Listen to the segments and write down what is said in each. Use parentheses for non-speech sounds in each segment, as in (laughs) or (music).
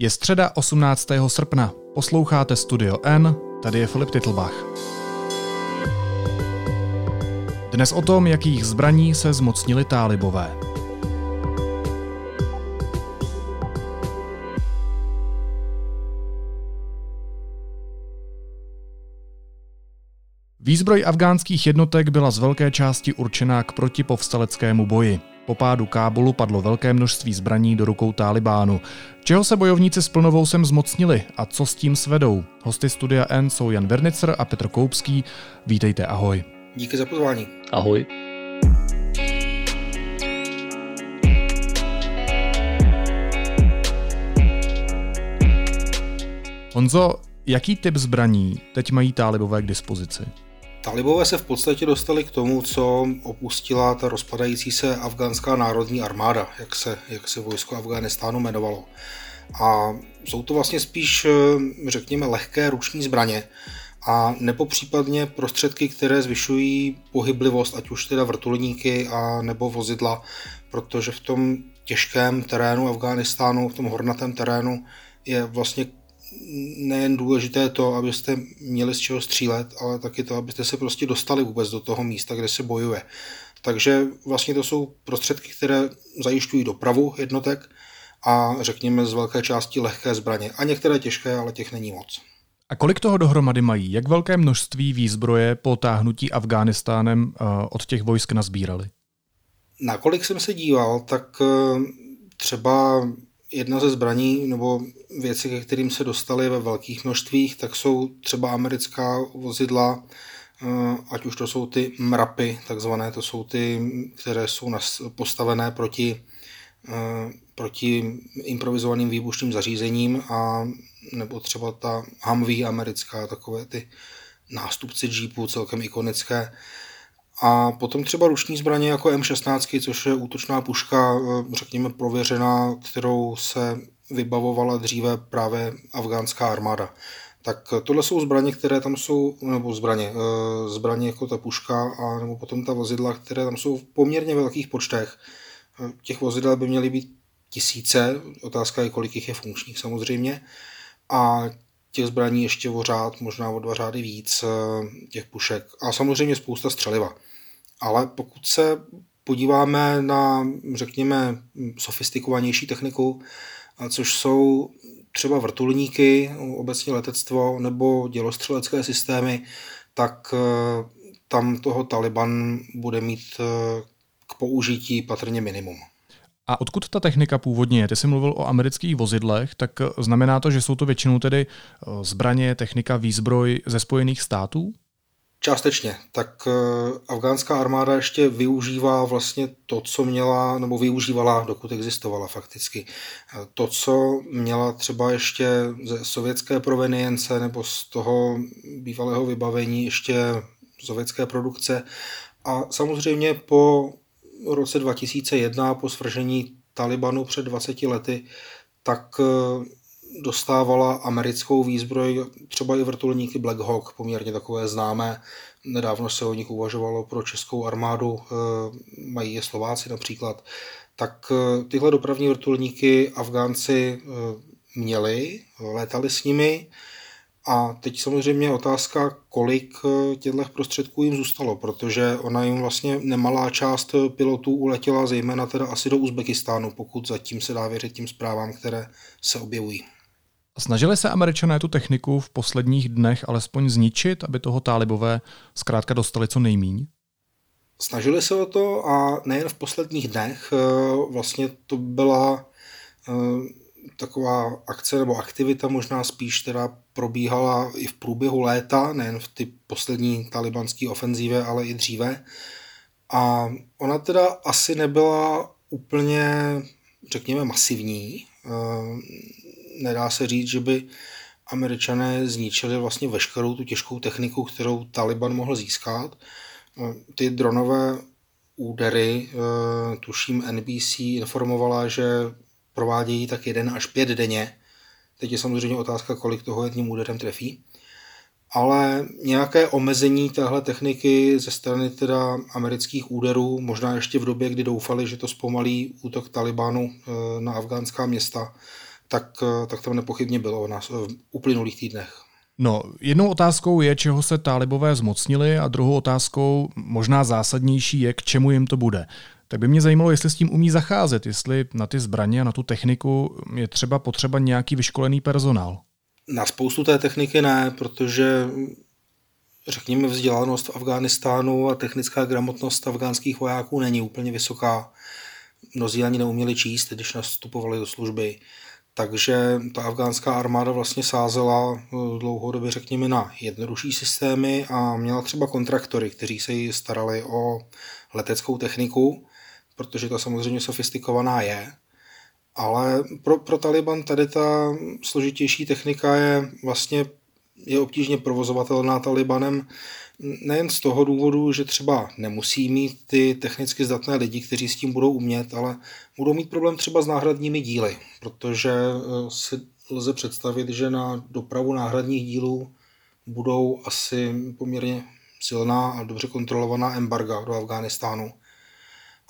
Je středa 18. srpna. Posloucháte Studio N, tady je Filip Titlbach. Dnes o tom, jakých zbraní se zmocnili tálibové. Výzbroj afgánských jednotek byla z velké části určená k protipovstaleckému boji. Po pádu Kábulu padlo velké množství zbraní do rukou Talibánu. Čeho se bojovníci s plnovou sem zmocnili a co s tím svedou? Hosty Studia N jsou Jan Vernicer a Petr Koupský. Vítejte, ahoj. Díky za pozvání. Ahoj. Honzo, jaký typ zbraní teď mají tálibové k dispozici? Talibové se v podstatě dostali k tomu, co opustila ta rozpadající se afgánská národní armáda, jak se, jak se vojsko Afganistánu jmenovalo. A jsou to vlastně spíš, řekněme, lehké ruční zbraně a nebo případně prostředky, které zvyšují pohyblivost, ať už teda vrtulníky a nebo vozidla, protože v tom těžkém terénu Afghánistánu, v tom hornatém terénu je vlastně nejen důležité to, abyste měli z čeho střílet, ale taky to, abyste se prostě dostali vůbec do toho místa, kde se bojuje. Takže vlastně to jsou prostředky, které zajišťují dopravu jednotek a řekněme z velké části lehké zbraně. A některé těžké, ale těch není moc. A kolik toho dohromady mají? Jak velké množství výzbroje po táhnutí Afghánistánem eh, od těch vojsk nazbírali? Na kolik jsem se díval, tak eh, třeba jedna ze zbraní nebo věci, ke kterým se dostali ve velkých množstvích, tak jsou třeba americká vozidla, eh, ať už to jsou ty mrapy, takzvané, to jsou ty, které jsou postavené proti, eh, proti improvizovaným výbušným zařízením a nebo třeba ta Humvee americká, takové ty nástupci Jeepu, celkem ikonické, a potom třeba ruční zbraně jako M16, což je útočná puška, eh, řekněme, prověřená, kterou se vybavovala dříve právě afgánská armáda. Tak tohle jsou zbraně, které tam jsou, nebo zbraně, eh, zbraně jako ta puška, a nebo potom ta vozidla, které tam jsou v poměrně velkých počtech. Eh, těch vozidel by měly být tisíce, otázka je, kolik jich je funkčních samozřejmě. A těch zbraní ještě o řád, možná o dva řády víc, těch pušek. A samozřejmě spousta střeliva. Ale pokud se podíváme na, řekněme, sofistikovanější techniku, což jsou třeba vrtulníky, obecně letectvo nebo dělostřelecké systémy, tak e, tam toho Taliban bude mít e, k použití patrně minimum. A odkud ta technika původně je? Ty jsi mluvil o amerických vozidlech, tak znamená to, že jsou to většinou tedy e, zbraně, technika, výzbroj ze Spojených států? Částečně. Tak uh, afgánská armáda ještě využívá vlastně to, co měla, nebo využívala, dokud existovala fakticky. Uh, to, co měla třeba ještě ze sovětské provenience nebo z toho bývalého vybavení ještě sovětské produkce. A samozřejmě po roce 2001, po svržení Talibanu před 20 lety, tak uh, dostávala americkou výzbroj, třeba i vrtulníky Black Hawk, poměrně takové známé. Nedávno se o nich uvažovalo pro českou armádu, eh, mají je Slováci například. Tak eh, tyhle dopravní vrtulníky Afgánci eh, měli, létali s nimi. A teď samozřejmě otázka, kolik těchto prostředků jim zůstalo, protože ona jim vlastně nemalá část pilotů uletěla zejména teda asi do Uzbekistánu, pokud zatím se dá věřit tím zprávám, které se objevují. Snažili se američané tu techniku v posledních dnech alespoň zničit, aby toho tálibové zkrátka dostali co nejmíň? Snažili se o to a nejen v posledních dnech. Eh, vlastně to byla eh, taková akce nebo aktivita možná spíš, která probíhala i v průběhu léta, nejen v ty poslední talibanské ofenzívě, ale i dříve. A ona teda asi nebyla úplně, řekněme, masivní. Nedá se říct, že by američané zničili vlastně veškerou tu těžkou techniku, kterou Taliban mohl získat. Ty dronové údery, eh, tuším NBC informovala, že provádějí tak jeden až pět denně. Teď je samozřejmě otázka, kolik toho jedním úderem trefí. Ale nějaké omezení téhle techniky ze strany teda amerických úderů, možná ještě v době, kdy doufali, že to zpomalí útok Talibánu eh, na afgánská města, tak, tak tam nepochybně bylo nás v uplynulých týdnech. No, jednou otázkou je, čeho se talibové zmocnili a druhou otázkou, možná zásadnější, je, k čemu jim to bude. Tak by mě zajímalo, jestli s tím umí zacházet, jestli na ty zbraně a na tu techniku je třeba potřeba nějaký vyškolený personál. Na spoustu té techniky ne, protože řekněme vzdělanost v Afghánistánu a technická gramotnost afgánských vojáků není úplně vysoká. Mnozí ani neuměli číst, když nastupovali do služby. Takže ta afgánská armáda vlastně sázela eh, dlouhodobě, řekněme, na jednodušší systémy a měla třeba kontraktory, kteří se jí starali o leteckou techniku, protože ta samozřejmě sofistikovaná je. Ale pro, pro Taliban tady ta složitější technika je vlastně je obtížně provozovatelná Talibanem nejen z toho důvodu, že třeba nemusí mít ty technicky zdatné lidi, kteří s tím budou umět, ale budou mít problém třeba s náhradními díly, protože eh, si lze představit, že na dopravu náhradních dílů budou asi poměrně silná a dobře kontrolovaná embarga do Afghánistánu.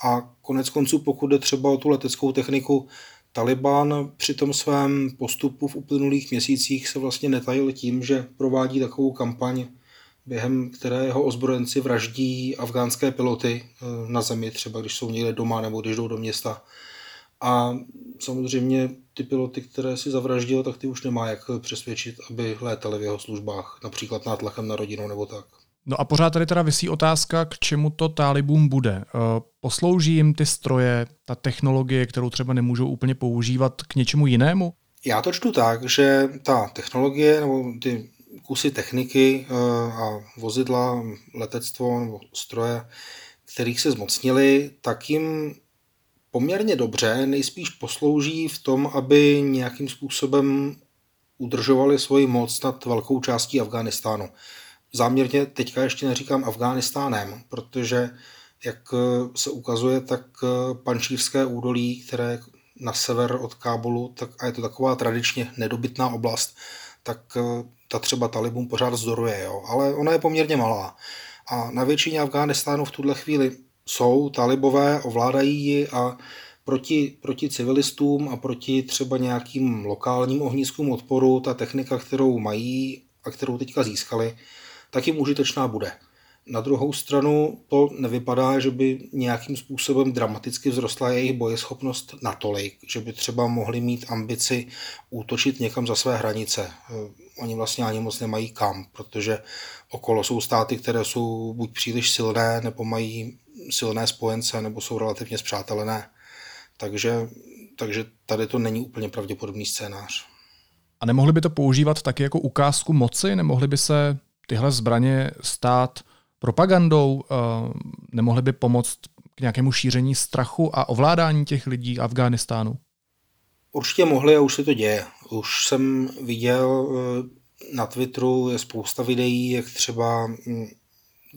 A konec konců, pokud jde třeba o tu leteckou techniku, Taliban při tom svém postupu v uplynulých měsících se vlastně netajil tím, že provádí takovou kampaň, během které jeho ozbrojenci vraždí afgánské piloty eh, na zemi, třeba když jsou někde doma nebo když jdou do města. A samozřejmě ty piloty, které si zavraždil, tak ty už nemá jak přesvědčit, aby létali v jeho službách, například nátlakem na rodinu nebo tak. No a pořád tady teda vysí otázka, k čemu to talibům bude. Eh, poslouží jim ty stroje, ta technologie, kterou třeba nemůžou úplně používat k něčemu jinému? Já to čtu tak, že ta technologie nebo ty kusy techniky eh, a vozidla, letectvo nebo stroje, kterých se zmocnili, tak jim poměrně dobře nejspíš poslouží v tom, aby nějakým způsobem udržovali svoji moc nad velkou částí Afghánistánu. Záměrně teďka ještě neříkám Afghánistánem, protože jak se ukazuje, tak pančírské údolí, které na sever od Kábulu, tak a je to taková tradičně nedobytná oblast, tak ta třeba talibům pořád zdoruje, jo. ale ona je poměrně malá. A na většině Afghánistánu v tuhle chvíli jsou talibové, ovládají ji a proti, proti civilistům a proti třeba nějakým lokálním ohniskům odporu ta technika, kterou mají a kterou teďka získali, tak jim užitečná bude. Na druhou stranu to nevypadá, že by nějakým způsobem dramaticky vzrostla jejich bojeschopnost natolik, že by třeba mohli mít ambici útočit někam za své hranice. Eh, oni vlastně ani moc nemají kam, protože okolo jsou státy, které jsou buď příliš silné, nebo mají silné spojence, nebo jsou relativně zpřátelené. Takže, takže tady to není úplně pravděpodobný scénář. A nemohli by to používat taky jako ukázku moci? Nemohli by se tyhle zbraně stát propagandou? Eh, nemohly by pomoct k nějakému šíření strachu a ovládání těch lidí Afghánistánu? Určitě mohli a už se to děje. Už jsem viděl eh, na Twitteru je spousta videí, jak třeba hm,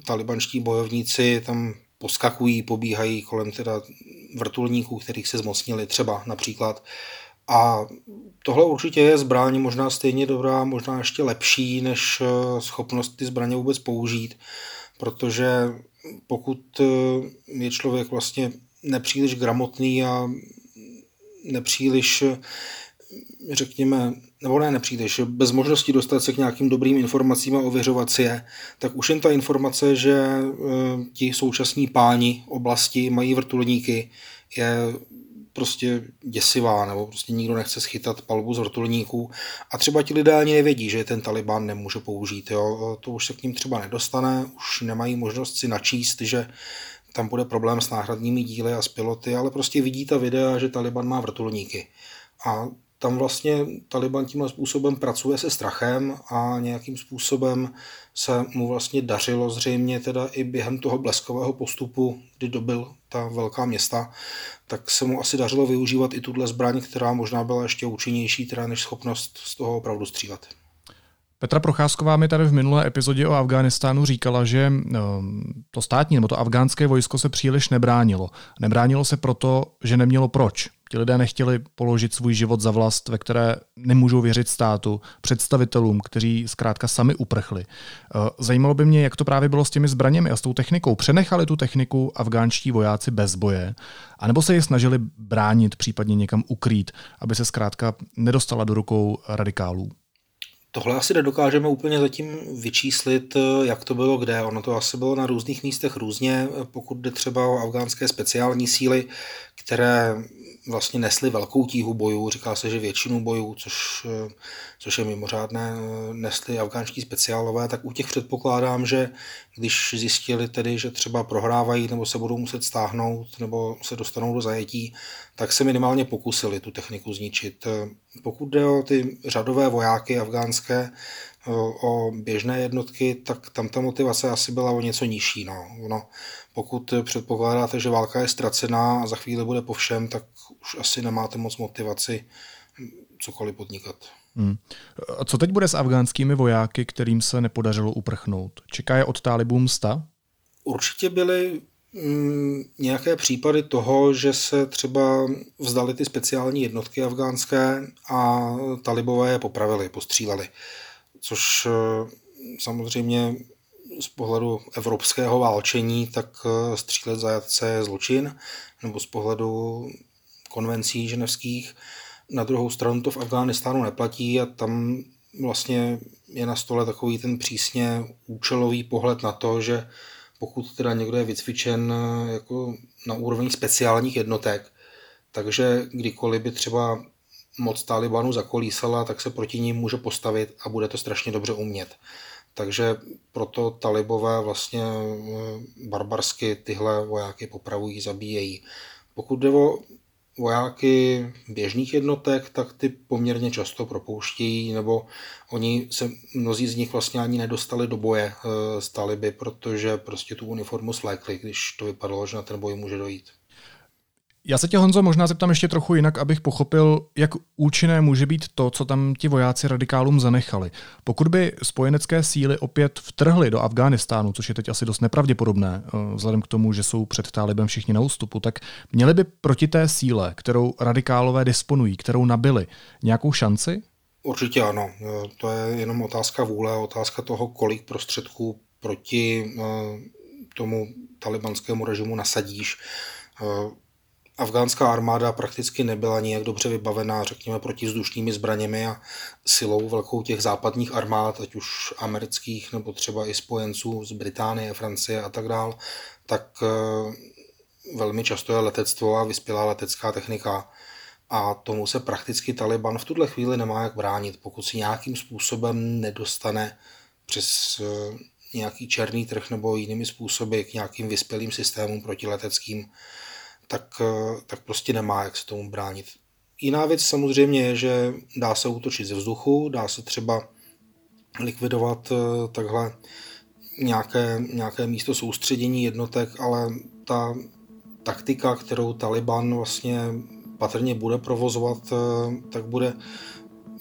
talibanští bojovníci tam poskakují, pobíhají kolem teda vrtulníků, kterých se zmocnili, třeba například. A tohle určitě je zbraň možná stejně dobrá, možná ještě lepší, než eh, schopnost ty zbraně vůbec použít, protože pokud eh, je člověk vlastně nepříliš gramotný a nepříliš, eh, řekněme, nebo ne nepříliš, bez možnosti dostat se k nějakým dobrým informacím a ověřovat si je, tak už jen ta informace, že ti současní páni oblasti mají vrtulníky, je prostě děsivá, nebo prostě nikdo nechce schytat palbu z vrtulníků a třeba ti lidé ani nevědí, že ten Taliban nemůže použít. Jo. To už se k ním třeba nedostane, už nemají možnost si načíst, že tam bude problém s náhradními díly a s piloty, ale prostě vidí ta videa, že Taliban má vrtulníky. A tam vlastně Taliban tímhle způsobem pracuje se strachem a nějakým způsobem se mu vlastně dařilo zřejmě teda i během toho bleskového postupu, kdy dobil ta velká města, tak se mu asi dařilo využívat i tuhle zbraň, která možná byla ještě účinnější teda než schopnost z toho opravdu střílet. Petra Procházková mi tady v minulé epizodě o Afghánistánu říkala, že to státní nebo to afgánské vojsko se příliš nebránilo. Nebránilo se proto, že nemělo proč. Ti lidé nechtěli položit svůj život za vlast, ve které nemůžou věřit státu, představitelům, kteří zkrátka sami uprchli. Eh, zajímalo by mě, jak to právě bylo s těmi zbraněmi a s tou technikou. Přenechali tu techniku afgánští vojáci bez boje, anebo se je snažili bránit, případně někam ukrýt, aby se zkrátka nedostala do rukou radikálů? Tohle asi nedokážeme úplně zatím vyčíslit, jak to bylo kde. Ono to asi bylo na různých místech různě, pokud jde třeba o afgánské speciální síly, které vlastně nesli velkou tíhu bojů. Říká se, že většinu bojů, což, což je mimořádné, nesli afgánští speciálové, tak u těch předpokládám, že když zjistili tedy, že třeba prohrávají nebo se budou muset stáhnout nebo se dostanou do zajetí, tak se minimálně pokusili tu techniku zničit. Pokud jde o ty řadové vojáky afgánské, o běžné jednotky, tak tam ta motivace asi byla o něco nižší. No. No, pokud předpokládáte, že válka je ztracená a za chvíli bude po všem, tak už asi nemáte moc motivaci cokoliv podnikat. Hmm. A co teď bude s afgánskými vojáky, kterým se nepodařilo uprchnout? Čeká je od talibů msta? Určitě byly mm, nějaké případy toho, že se třeba vzdali ty speciální jednotky afgánské a talibové je popravili, postříleli. Což eh, samozřejmě z pohledu evropského válčení, tak eh, střílet zajatce je zločin, nebo z pohledu konvencí ženevských. Na druhou stranu to v Afghánistánu neplatí a tam vlastně je na stole takový ten přísně účelový pohled na to, že pokud teda někdo je vycvičen eh, jako na úrovni speciálních jednotek, takže kdykoliv by třeba moc Talibanu zakolísala, tak se proti ním může postavit a bude to strašně dobře umět. Takže proto talibové vlastně eh, barbarsky tyhle vojáky popravují, zabíjejí. Pokud jde o vojáky běžných jednotek, tak ty poměrně často propouštějí, nebo oni se, mnozí z nich vlastně ani nedostali do boje e, s taliby, protože prostě tu uniformu svlékli, když to vypadalo, že na ten boj může dojít. Já se tě, Honzo, možná zeptám ještě trochu jinak, abych pochopil, jak účinné může být to, co tam ti vojáci radikálům zanechali. Pokud by spojenecké síly opět vtrhly do Afghánistánu, což je teď asi dost nepravděpodobné, eh, vzhledem k tomu, že jsou před Tálibem všichni na ústupu, tak měli by proti té síle, kterou radikálové disponují, kterou nabili, nějakou šanci? Určitě ano. Eh, to je jenom otázka vůle, otázka toho, kolik prostředků proti eh, tomu talibanskému režimu nasadíš afgánská armáda prakticky nebyla nijak dobře vybavená, řekněme, protivzdušnými zbraněmi a silou velkou těch západních armád, ať už amerických nebo třeba i spojenců z Británie, Francie a tak dál, tak eh, velmi často je letectvo a vyspělá letecká technika. A tomu se prakticky Taliban v tuhle chvíli nemá jak bránit, pokud si nějakým způsobem nedostane přes eh, nějaký černý trh nebo jinými způsoby k nějakým vyspělým systémům protileteckým, tak, eh, tak prostě nemá jak se tomu bránit. Jiná věc samozřejmě je, že dá se útočit ze vzduchu, dá se třeba likvidovat eh, takhle nějaké, nějaké místo soustředění jednotek, ale ta taktika, kterou Taliban vlastně patrně bude provozovat, eh, tak bude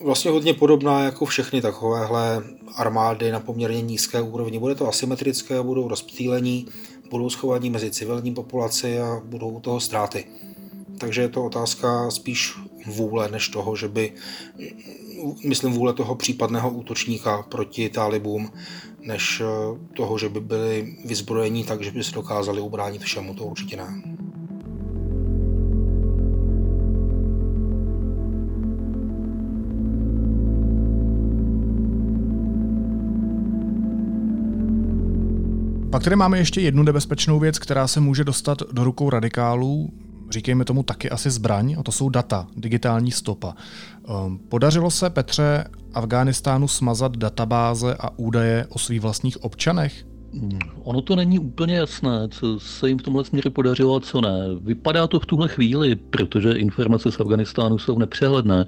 vlastně hodně podobná jako všechny takovéhle armády na poměrně nízké úrovni. Bude to asymetrické, budou rozptýlení, budou schovaní mezi civilní populaci a budou u toho ztráty. Takže je to otázka spíš vůle, než toho, že by, myslím vůle toho případného útočníka proti talibům, než toho, že by byli vyzbrojení tak, že by se dokázali ubránit všemu, to určitě ne. Pak tady máme ještě jednu nebezpečnou věc, která se může dostat do rukou radikálů, říkejme tomu taky asi zbraň, a to jsou data, digitální stopa. Ehm, podařilo se Petře Afghánistánu smazat databáze a údaje o svých vlastních občanech? Hmm, ono to není úplně jasné, co se jim v tomhle směru podařilo a co ne. Vypadá to v tuhle chvíli, protože informace z Afganistánu jsou nepřehledné,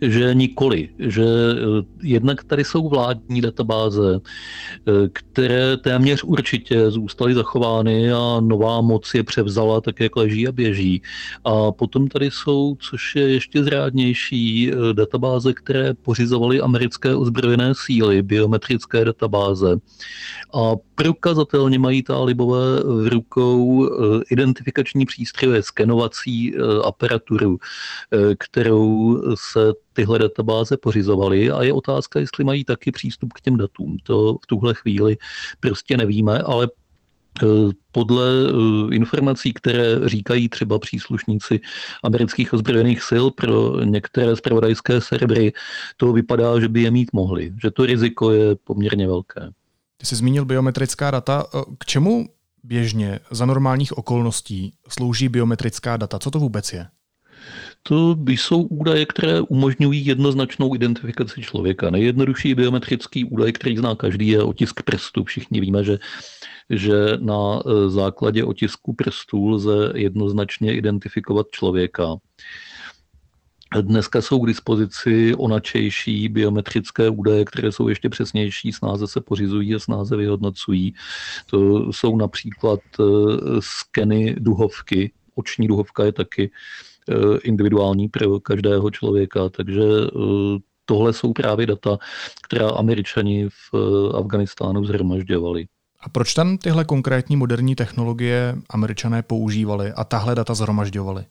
že nikoli, že eh, jednak tady jsou vládní databáze, eh, které téměř určitě zůstaly zachovány a nová moc je převzala tak, jak leží a běží. A potom tady jsou, což je ještě zrádnější, eh, databáze, které pořizovaly americké ozbrojené síly, biometrické databáze. A prokazatelně mají talibové v rukou eh, identifikační přístroje, skenovací eh, aparaturu, kterou se tyhle databáze pořizovaly a je otázka, jestli mají taky přístup k těm datům. To v tuhle chvíli prostě nevíme, ale podle informací, které říkají třeba příslušníci amerických ozbrojených sil pro některé zpravodajské servery, to vypadá, že by je mít mohli, že to riziko je poměrně velké. Ty jsi zmínil biometrická data. K čemu běžně za normálních okolností slouží biometrická data? Co to vůbec je? To jsou údaje, které umožňují jednoznačnou identifikaci člověka. Nejjednodušší biometrický údaj, který zná každý, je otisk prstu. Všichni víme, že, že na e, základě otisku prstů lze jednoznačně identifikovat člověka. Dneska jsou k dispozici onačejší biometrické údaje, které jsou ještě přesnější, snáze se pořizují a snáze vyhodnocují. To jsou například e, skeny duhovky. Oční duhovka je taky e, individuální pro každého člověka, takže e, tohle jsou právě data, která američani v Afganistánu zhromažďovali. A proč tam tyhle konkrétní moderní technologie američané používali a tahle data zhromažďovali?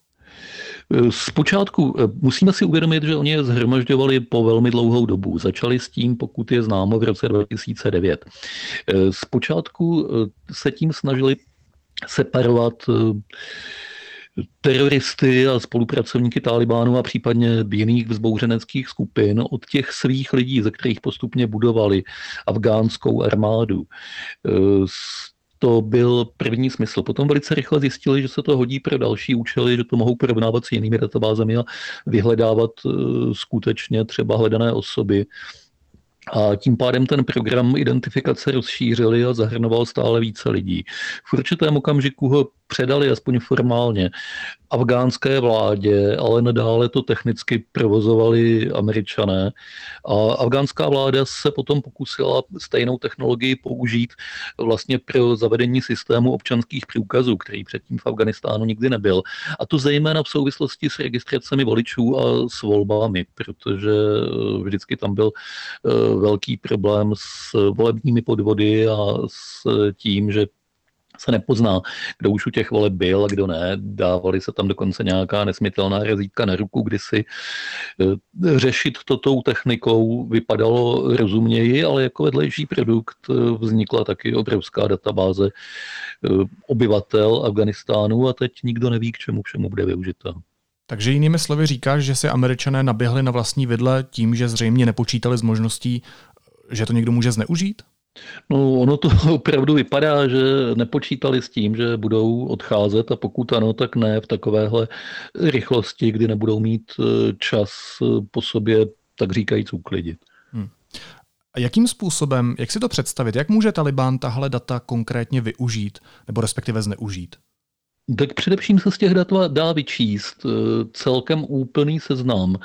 Zpočátku eh, musíme si uvědomit, že oni je zhromažďovali po velmi dlouhou dobu. Začali s tím, pokud je známo, v roce 2009. Eh, zpočátku eh, se tím snažili separovat teroristy a spolupracovníky Talibánu a případně jiných vzbouřeneckých skupin od těch svých lidí, ze kterých postupně budovali afgánskou armádu to byl první smysl. Potom velice rychle zjistili, že se to hodí pro další účely, že to mohou porovnávat s jinými databázemi a vyhledávat eh, skutečně třeba hledané osoby. A tím pádem ten program identifikace rozšířili a zahrnoval stále více lidí. V určitém okamžiku ho předali aspoň formálně afgánské vládě, ale nadále to technicky provozovali američané. A afgánská vláda se potom pokusila stejnou technologii použít vlastně pro zavedení systému občanských průkazů, který předtím v Afganistánu nikdy nebyl. A to zejména v souvislosti s registracemi voličů a s volbami, protože vždycky tam byl eh, velký problém s volebními podvody a s tím, že se nepozná, kdo už u těch voleb byl a kdo ne. Dávali se tam dokonce nějaká nesmitelná razítka na ruku, kdy si eh, řešit to tou technikou vypadalo rozumněji, ale jako vedlejší produkt eh, vznikla taky obrovská databáze eh, obyvatel Afganistánu a teď nikdo neví, k čemu všemu bude využita. Takže jinými slovy říkáš, že si američané naběhli na vlastní vidle tím, že zřejmě nepočítali s možností, že to někdo může zneužít? No, ono to (laughs) opravdu vypadá, že nepočítali s tím, že budou odcházet a pokud ano, tak ne v takovéhle rychlosti, kdy nebudou mít eh, čas eh, po sobě, tak říkajíc, uklidit. Hmm. A jakým způsobem, jak si to představit, jak může Taliban tahle data konkrétně využít nebo respektive zneužít? Tak především se z těch dat dá vyčíst eh, celkem úplný seznam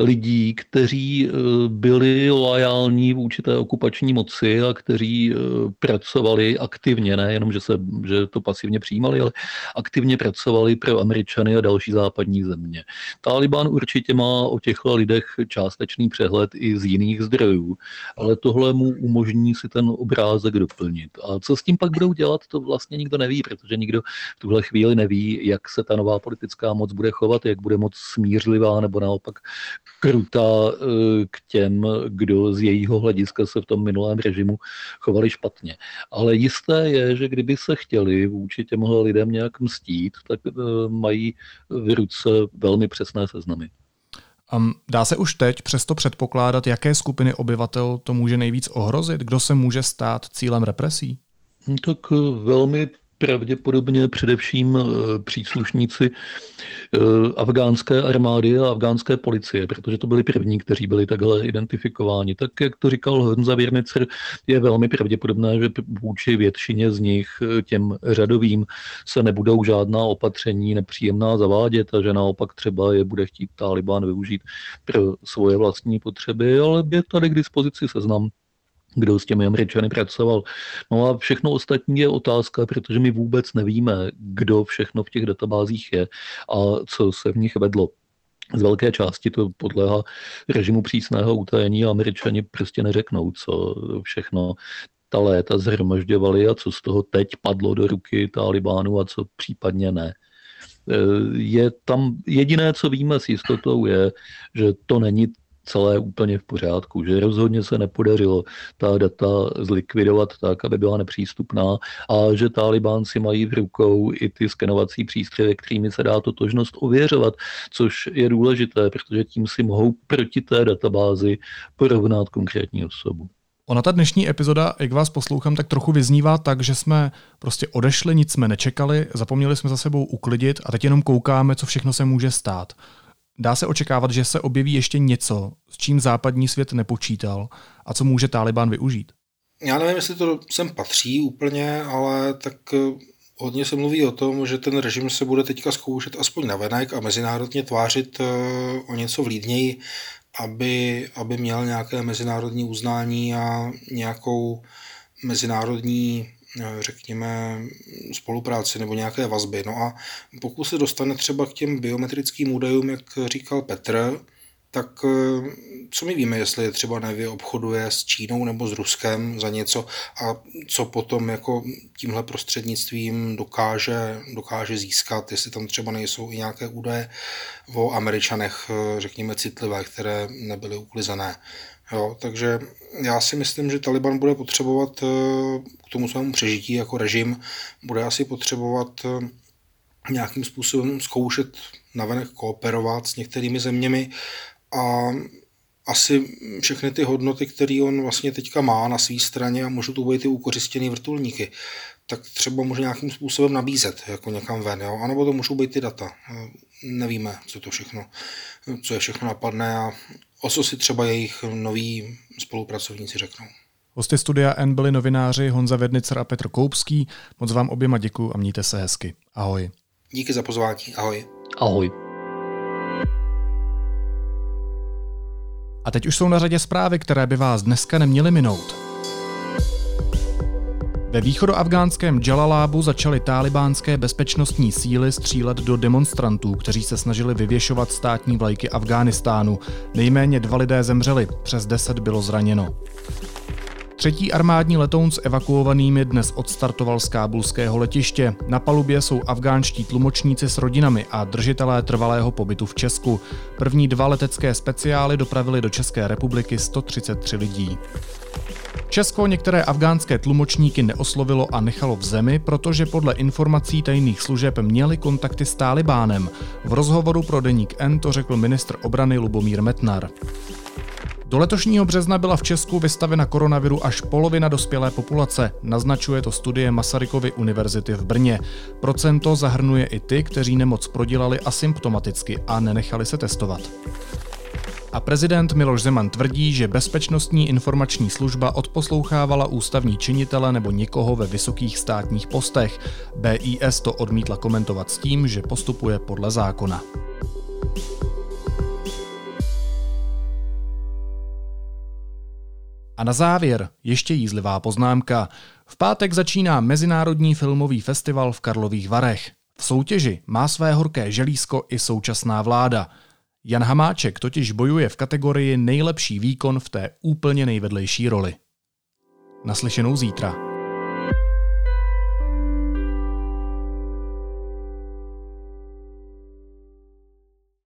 lidí, kteří eh, byli loajální vůči té okupační moci a kteří eh, pracovali aktivně, nejenom, že, se, že to pasivně přijímali, ale aktivně pracovali pro Američany a další západní země. Taliban určitě má o těchto lidech částečný přehled i z jiných zdrojů, ale tohle mu umožní si ten obrázek doplnit. A co s tím pak budou dělat, to vlastně nikdo neví, protože nikdo v tuhle chvíli chvíli neví, jak se ta nová politická moc bude chovat, jak bude moc smířlivá nebo naopak krutá eh, k těm, kdo z jejího hlediska se v tom minulém režimu chovali špatně. Ale jisté je, že kdyby se chtěli vůči těmhle lidem nějak mstít, tak eh, mají v ruce velmi přesné seznamy. Um, dá se už teď přesto předpokládat, jaké skupiny obyvatel to může nejvíc ohrozit? Kdo se může stát cílem represí? Tak eh, velmi pravděpodobně především eh, příslušníci eh, afgánské armády a afgánské policie, protože to byli první, kteří byli takhle identifikováni. Tak, jak to říkal Honza Věrnicer, je velmi pravděpodobné, že vůči většině z nich, eh, těm řadovým, se nebudou žádná opatření nepříjemná zavádět a že naopak třeba je bude chtít Taliban využít pro svoje vlastní potřeby, ale je tady k dispozici seznam kdo s těmi Američany pracoval. No a všechno ostatní je otázka, protože my vůbec nevíme, kdo všechno v těch databázích je a co se v nich vedlo. Z velké části to podléhá režimu přísného utajení a američani prostě neřeknou, co všechno ta léta zhromažďovali a co z toho teď padlo do ruky Talibánu a co případně ne. E, je tam jediné, co víme s jistotou, je, že to není celé úplně v pořádku, že rozhodně se nepodařilo ta data zlikvidovat tak, aby byla nepřístupná a že talibánci mají v rukou i ty skenovací přístroje, kterými se dá totožnost ověřovat, což je důležité, protože tím si mohou proti té databázi porovnat konkrétní osobu. Ona ta dnešní epizoda, jak vás poslouchám, tak trochu vyznívá tak, že jsme prostě odešli, nic jsme nečekali, zapomněli jsme za sebou uklidit a teď jenom koukáme, co všechno se může stát. Dá se očekávat, že se objeví ještě něco, s čím západní svět nepočítal a co může Taliban využít? Já nevím, jestli to sem patří úplně, ale tak eh, hodně se mluví o tom, že ten režim se bude teďka zkoušet aspoň navenek a mezinárodně tvářit eh, o něco vlídněji, aby, aby měl nějaké mezinárodní uznání a nějakou mezinárodní řekněme, spolupráci nebo nějaké vazby. No a pokud se dostane třeba k těm biometrickým údajům, jak říkal Petr, tak eh, co my víme, jestli je třeba Nevy obchoduje s Čínou nebo s Ruskem za něco a co potom jako tímhle prostřednictvím dokáže, dokáže získat, jestli tam třeba nejsou i nějaké údaje o Američanech, eh, řekněme, citlivé, které nebyly uklizené. Jo, takže já si myslím, že Taliban bude potřebovat eh, k tomu svému přežití jako režim, bude asi potřebovat eh, nějakým způsobem zkoušet navenek kooperovat s některými zeměmi a asi všechny ty hodnoty, které on vlastně teďka má na své straně a můžou to být ty ukořistěné vrtulníky, tak třeba může nějakým způsobem nabízet jako někam ven, jo? anebo to můžou být ty data. Nevíme, co to všechno, co je všechno napadne a o co si třeba jejich noví spolupracovníci řeknou. Hosty studia N byli novináři Honza Vednicer a Petr Koupský. Moc vám oběma děkuji a mějte se hezky. Ahoj. Díky za pozvání. Ahoj. Ahoj. A teď už jsou na řadě zprávy, které by vás dneska neměly minout. Ve východoafgánském Jalalábu začaly tálibánské bezpečnostní síly střílet do demonstrantů, kteří se snažili vyvěšovat státní vlajky Afghánistánu. Nejméně dva lidé zemřeli, přes deset bylo zraněno. Třetí armádní letoun s evakuovanými dnes odstartoval z kábulského letiště. Na palubě jsou afgánští tlumočníci s rodinami a držitelé trvalého pobytu v Česku. První dva letecké speciály dopravili do České republiky 133 lidí. Česko některé afgánské tlumočníky neoslovilo a nechalo v zemi, protože podle informací tajných služeb měli kontakty s Talibánem. V rozhovoru pro deník N to řekl ministr obrany Lubomír Metnar. Do letošního března byla v Česku vystavena koronaviru až polovina dospělé populace, naznačuje to studie Masarykovy univerzity v Brně. Procento zahrnuje i ty, kteří nemoc prodělali asymptomaticky a nenechali se testovat. A prezident Miloš Zeman tvrdí, že Bezpečnostní informační služba odposlouchávala ústavní činitele nebo někoho ve vysokých státních postech. BIS to odmítla komentovat s tím, že postupuje podle zákona. A na závěr ještě jízlivá poznámka. V pátek začíná Mezinárodní filmový festival v Karlových Varech. V soutěži má své horké želízko i současná vláda – Jan Hamáček totiž bojuje v kategorii nejlepší výkon v té úplně nejvedlejší roli. Naslyšenou zítra.